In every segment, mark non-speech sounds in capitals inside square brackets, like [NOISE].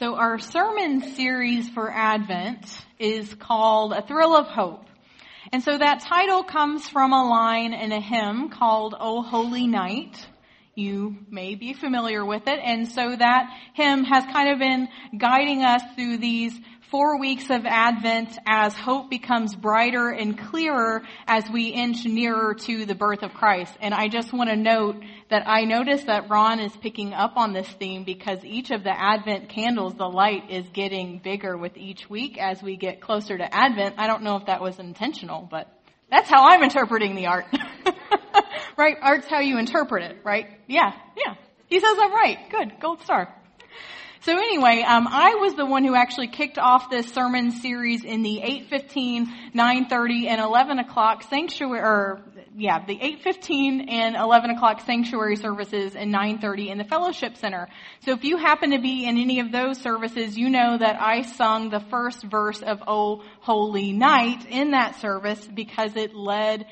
So our sermon series for Advent is called A Thrill of Hope. And so that title comes from a line in a hymn called O Holy Night. You may be familiar with it. And so that hymn has kind of been guiding us through these four weeks of Advent as hope becomes brighter and clearer as we inch nearer to the birth of Christ. And I just want to note that I noticed that Ron is picking up on this theme because each of the Advent candles, the light is getting bigger with each week as we get closer to Advent. I don't know if that was intentional, but that's how I'm interpreting the art. [LAUGHS] right? Art's how you interpret it, right? Yeah, yeah. He says I'm right. Good. Gold star. So anyway, um, I was the one who actually kicked off this sermon series in the 8:15, 9:30, and 11 o'clock sanctuary, or yeah, the 8:15 and 11 o'clock sanctuary services and 9:30 in the fellowship center. So if you happen to be in any of those services, you know that I sung the first verse of "O Holy Night" in that service because it led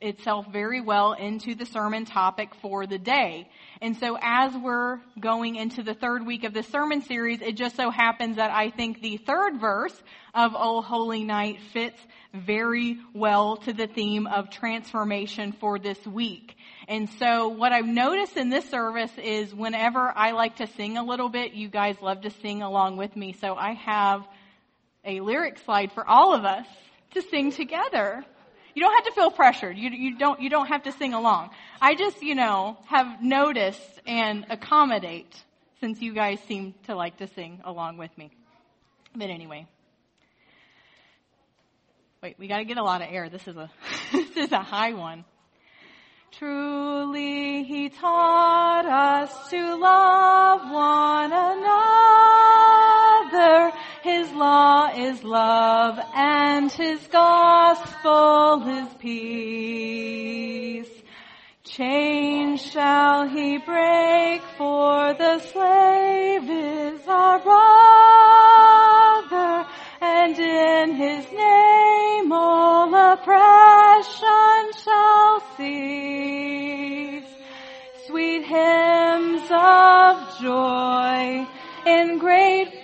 itself very well into the sermon topic for the day. And so as we're going into the third week of the sermon series, it just so happens that I think the third verse of O Holy Night fits very well to the theme of transformation for this week. And so what I've noticed in this service is whenever I like to sing a little bit, you guys love to sing along with me. So I have a lyric slide for all of us to sing together. You don't have to feel pressured. You, you don't, you don't have to sing along. I just, you know, have noticed and accommodate since you guys seem to like to sing along with me. But anyway. Wait, we gotta get a lot of air. This is a, [LAUGHS] this is a high one. Truly he taught us to love one another his is love and His gospel is peace. Chains shall He break for the slave is our brother and in His name all oppression shall cease. Sweet hymns of joy in grateful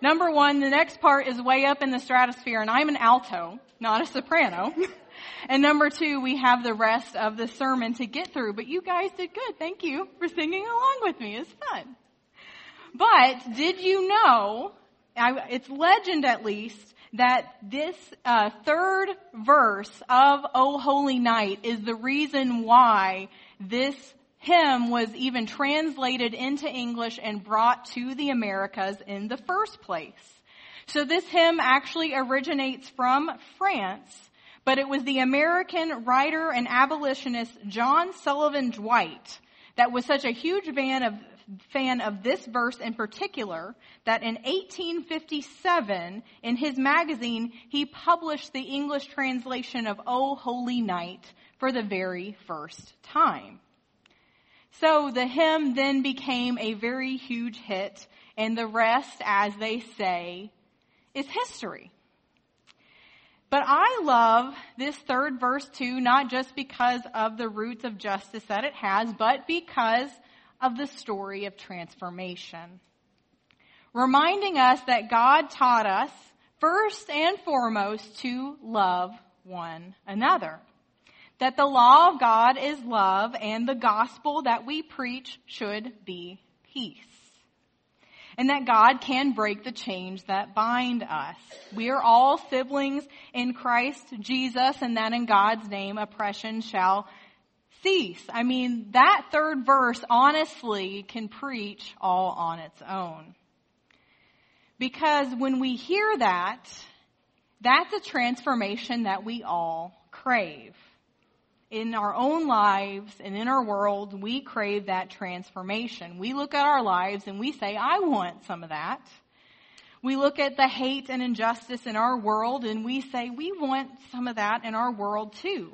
number one, the next part is way up in the stratosphere and I'm an alto, not a soprano. [LAUGHS] And number two, we have the rest of the sermon to get through. But you guys did good. Thank you for singing along with me. It's fun. But did you know, I, it's legend at least, that this uh, third verse of O Holy Night is the reason why this hymn was even translated into English and brought to the Americas in the first place. So this hymn actually originates from France, but it was the American writer and abolitionist John Sullivan Dwight that was such a huge fan of fan of this verse in particular that in 1857 in his magazine he published the English translation of O Holy Night for the very first time. So the hymn then became a very huge hit and the rest, as they say, is history. But I love this third verse too, not just because of the roots of justice that it has, but because of the story of transformation. Reminding us that God taught us first and foremost to love one another. That the law of God is love and the gospel that we preach should be peace. And that God can break the chains that bind us. We are all siblings in Christ Jesus and that in God's name oppression shall cease. I mean, that third verse honestly can preach all on its own. Because when we hear that, that's a transformation that we all crave. In our own lives and in our world, we crave that transformation. We look at our lives and we say, I want some of that. We look at the hate and injustice in our world and we say, we want some of that in our world too.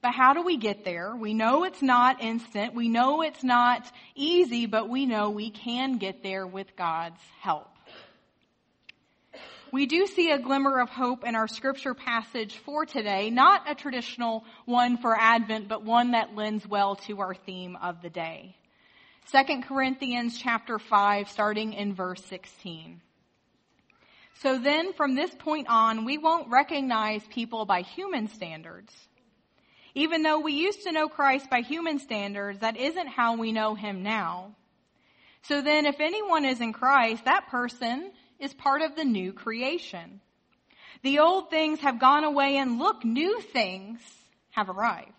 But how do we get there? We know it's not instant. We know it's not easy, but we know we can get there with God's help. We do see a glimmer of hope in our scripture passage for today, not a traditional one for Advent, but one that lends well to our theme of the day. 2 Corinthians chapter 5, starting in verse 16. So then, from this point on, we won't recognize people by human standards. Even though we used to know Christ by human standards, that isn't how we know him now. So then, if anyone is in Christ, that person is part of the new creation. The old things have gone away and look, new things have arrived.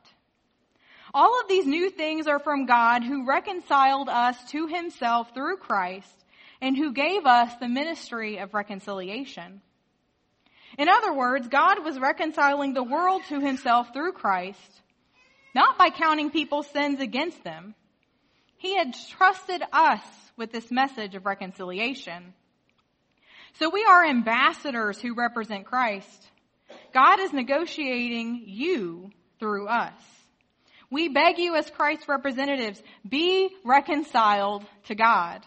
All of these new things are from God who reconciled us to himself through Christ and who gave us the ministry of reconciliation. In other words, God was reconciling the world to himself through Christ, not by counting people's sins against them. He had trusted us with this message of reconciliation. So we are ambassadors who represent Christ. God is negotiating you through us. We beg you as Christ's representatives, be reconciled to God.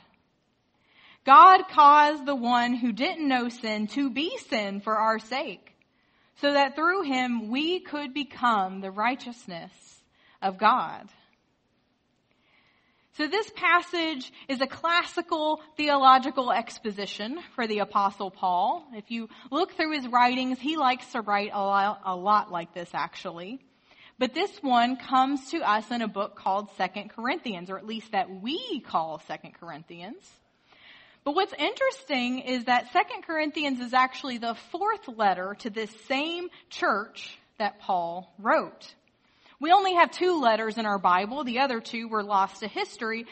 God caused the one who didn't know sin to be sin for our sake, so that through him we could become the righteousness of God. So this passage is a classical theological exposition for the apostle Paul. If you look through his writings, he likes to write a lot, a lot like this actually. But this one comes to us in a book called Second Corinthians, or at least that we call Second Corinthians. But what's interesting is that Second Corinthians is actually the fourth letter to this same church that Paul wrote. We only have two letters in our Bible. The other two were lost to history.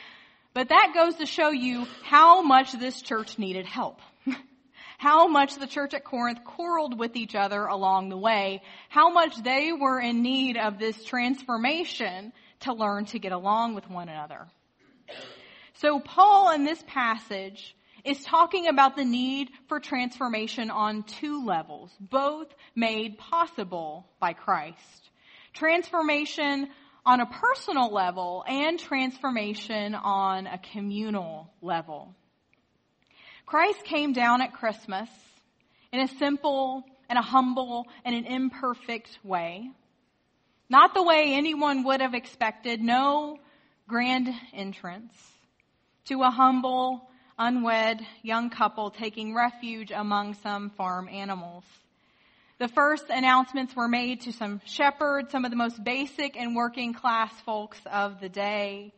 But that goes to show you how much this church needed help. [LAUGHS] how much the church at Corinth quarreled with each other along the way. How much they were in need of this transformation to learn to get along with one another. So Paul in this passage is talking about the need for transformation on two levels, both made possible by Christ transformation on a personal level and transformation on a communal level. Christ came down at Christmas in a simple and a humble and an imperfect way. Not the way anyone would have expected, no grand entrance. To a humble, unwed young couple taking refuge among some farm animals. The first announcements were made to some shepherds, some of the most basic and working class folks of the day.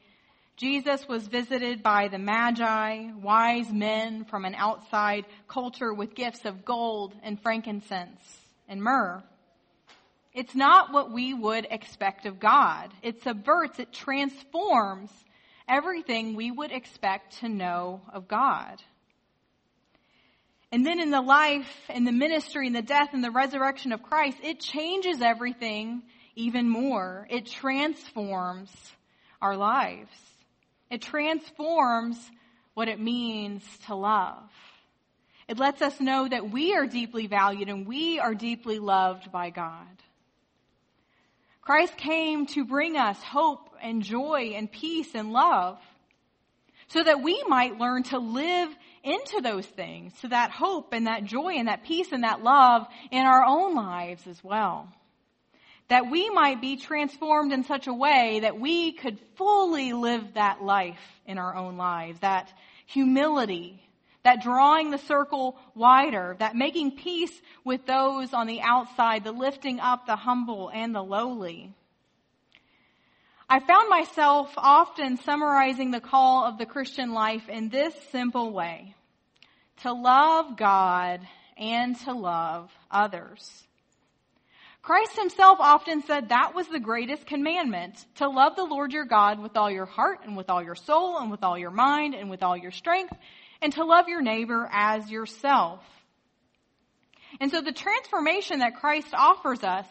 Jesus was visited by the Magi, wise men from an outside culture with gifts of gold and frankincense and myrrh. It's not what we would expect of God. It subverts, it transforms everything we would expect to know of God. And then in the life and the ministry and the death and the resurrection of Christ, it changes everything even more. It transforms our lives. It transforms what it means to love. It lets us know that we are deeply valued and we are deeply loved by God. Christ came to bring us hope and joy and peace and love so that we might learn to live into those things, to that hope and that joy and that peace and that love in our own lives as well. That we might be transformed in such a way that we could fully live that life in our own lives, that humility, that drawing the circle wider, that making peace with those on the outside, the lifting up the humble and the lowly. I found myself often summarizing the call of the Christian life in this simple way to love God and to love others. Christ himself often said that was the greatest commandment, to love the Lord your God with all your heart and with all your soul and with all your mind and with all your strength, and to love your neighbor as yourself. And so the transformation that Christ offers us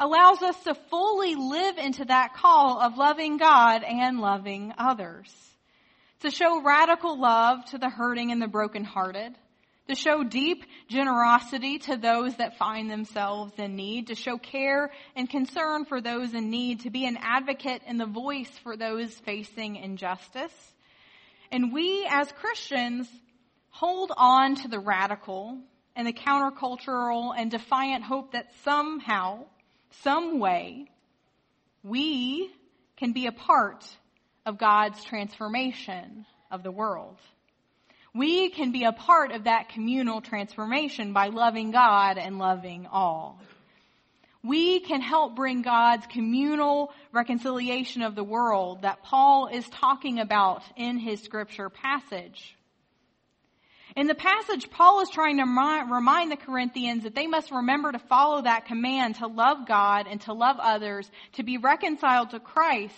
allows us to fully live into that call of loving God and loving others. To show radical love to the hurting and the brokenhearted, to show deep generosity to those that find themselves in need, to show care and concern for those in need, to be an advocate and the voice for those facing injustice. And we as Christians hold on to the radical and the countercultural and defiant hope that somehow, some way, we can be a part of God's transformation of the world. We can be a part of that communal transformation by loving God and loving all. We can help bring God's communal reconciliation of the world that Paul is talking about in his scripture passage. In the passage, Paul is trying to remind the Corinthians that they must remember to follow that command to love God and to love others, to be reconciled to Christ,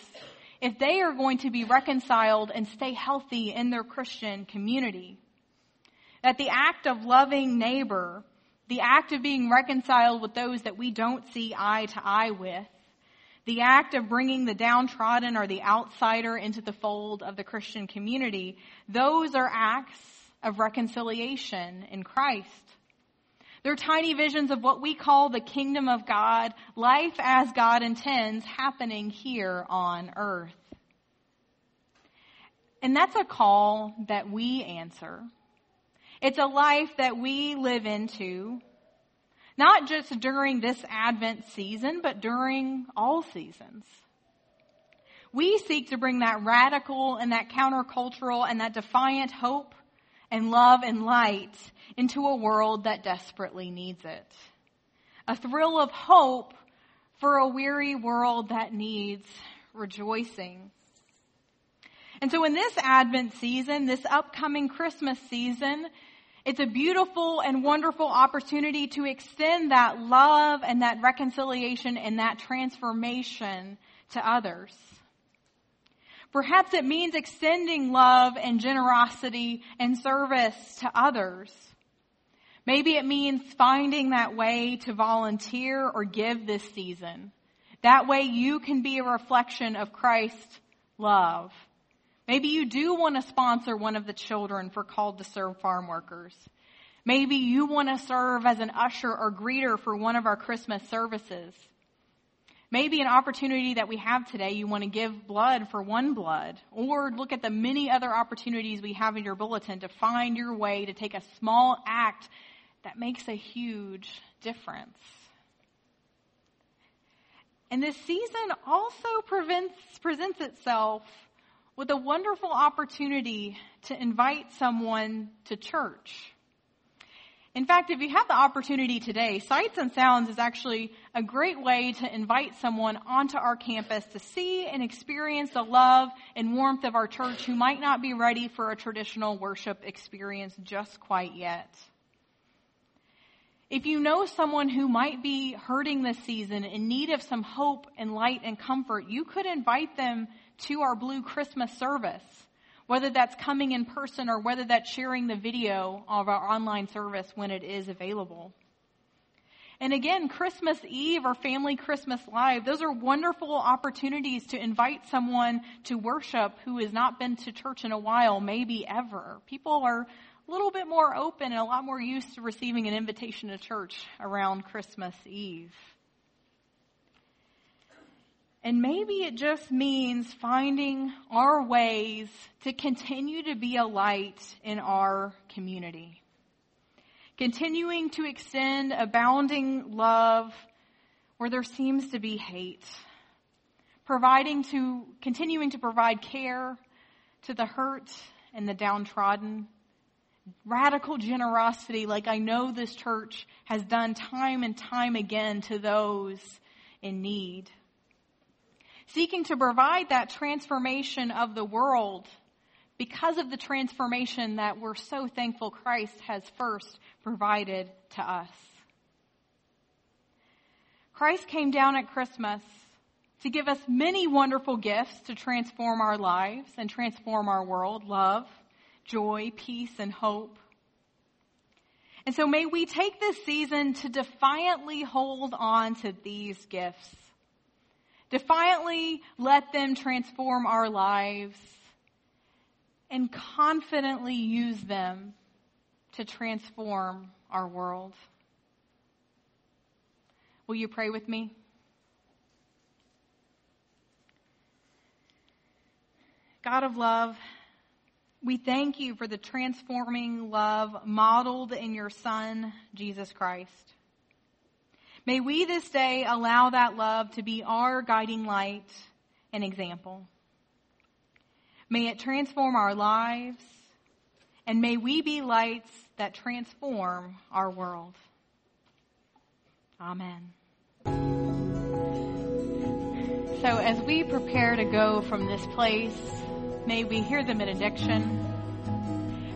if they are going to be reconciled and stay healthy in their Christian community. That the act of loving neighbor, the act of being reconciled with those that we don't see eye to eye with, the act of bringing the downtrodden or the outsider into the fold of the Christian community, those are acts of reconciliation in Christ. They're tiny visions of what we call the kingdom of God, life as God intends happening here on earth. And that's a call that we answer. It's a life that we live into, not just during this Advent season, but during all seasons. We seek to bring that radical and that countercultural and that defiant hope and love and light into a world that desperately needs it. A thrill of hope for a weary world that needs rejoicing. And so in this Advent season, this upcoming Christmas season, it's a beautiful and wonderful opportunity to extend that love and that reconciliation and that transformation to others. Perhaps it means extending love and generosity and service to others. Maybe it means finding that way to volunteer or give this season. That way you can be a reflection of Christ's love. Maybe you do want to sponsor one of the children for Called to Serve farm workers. Maybe you want to serve as an usher or greeter for one of our Christmas services. Maybe an opportunity that we have today, you want to give blood for OneBlood, or look at the many other opportunities we have in your bulletin to find your way to take a small act that makes a huge difference. And this season also presents itself with a wonderful opportunity to invite someone to church. In fact, if you have the opportunity today, Sights and Sounds is actually a great way to invite someone onto our campus to see and experience the love and warmth of our church who might not be ready for a traditional worship experience just quite yet. If you know someone who might be hurting this season in need of some hope and light and comfort, you could invite them to our Blue Christmas service whether that's coming in person or whether that's sharing the video of our online service when it is available. And again, Christmas Eve or Family Christmas Live, those are wonderful opportunities to invite someone to worship who has not been to church in a while, maybe ever. People are a little bit more open and a lot more used to receiving an invitation to church around Christmas Eve. And maybe it just means finding our ways to continue to be a light in our community. Continuing to extend abounding love where there seems to be hate. Providing to, continuing to provide care to the hurt and the downtrodden. Radical generosity like I know this church has done time and time again to those in need seeking to provide that transformation of the world because of the transformation that we're so thankful Christ has first provided to us. Christ came down at Christmas to give us many wonderful gifts to transform our lives and transform our world love, joy, peace, and hope. And so may we take this season to defiantly hold on to these gifts Defiantly let them transform our lives and confidently use them to transform our world. Will you pray with me? God of love, We thank you for the transforming love modeled in your Son, Jesus Christ. May we this day allow that love to be our guiding light and example. May it transform our lives, and may we be lights that transform our world. Amen. So as we prepare to go from this place, may we hear the benediction.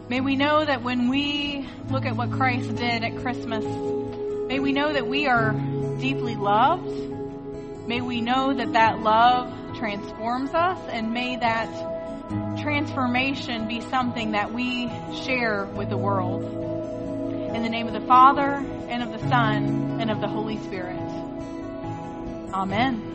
May we know that when we look at what Christ did at Christmas, may we know that we are deeply loved. May we know that that love transforms us and may that transformation be something that we share with the world. In the name of the Father and of the Son and of the Holy Spirit. Amen.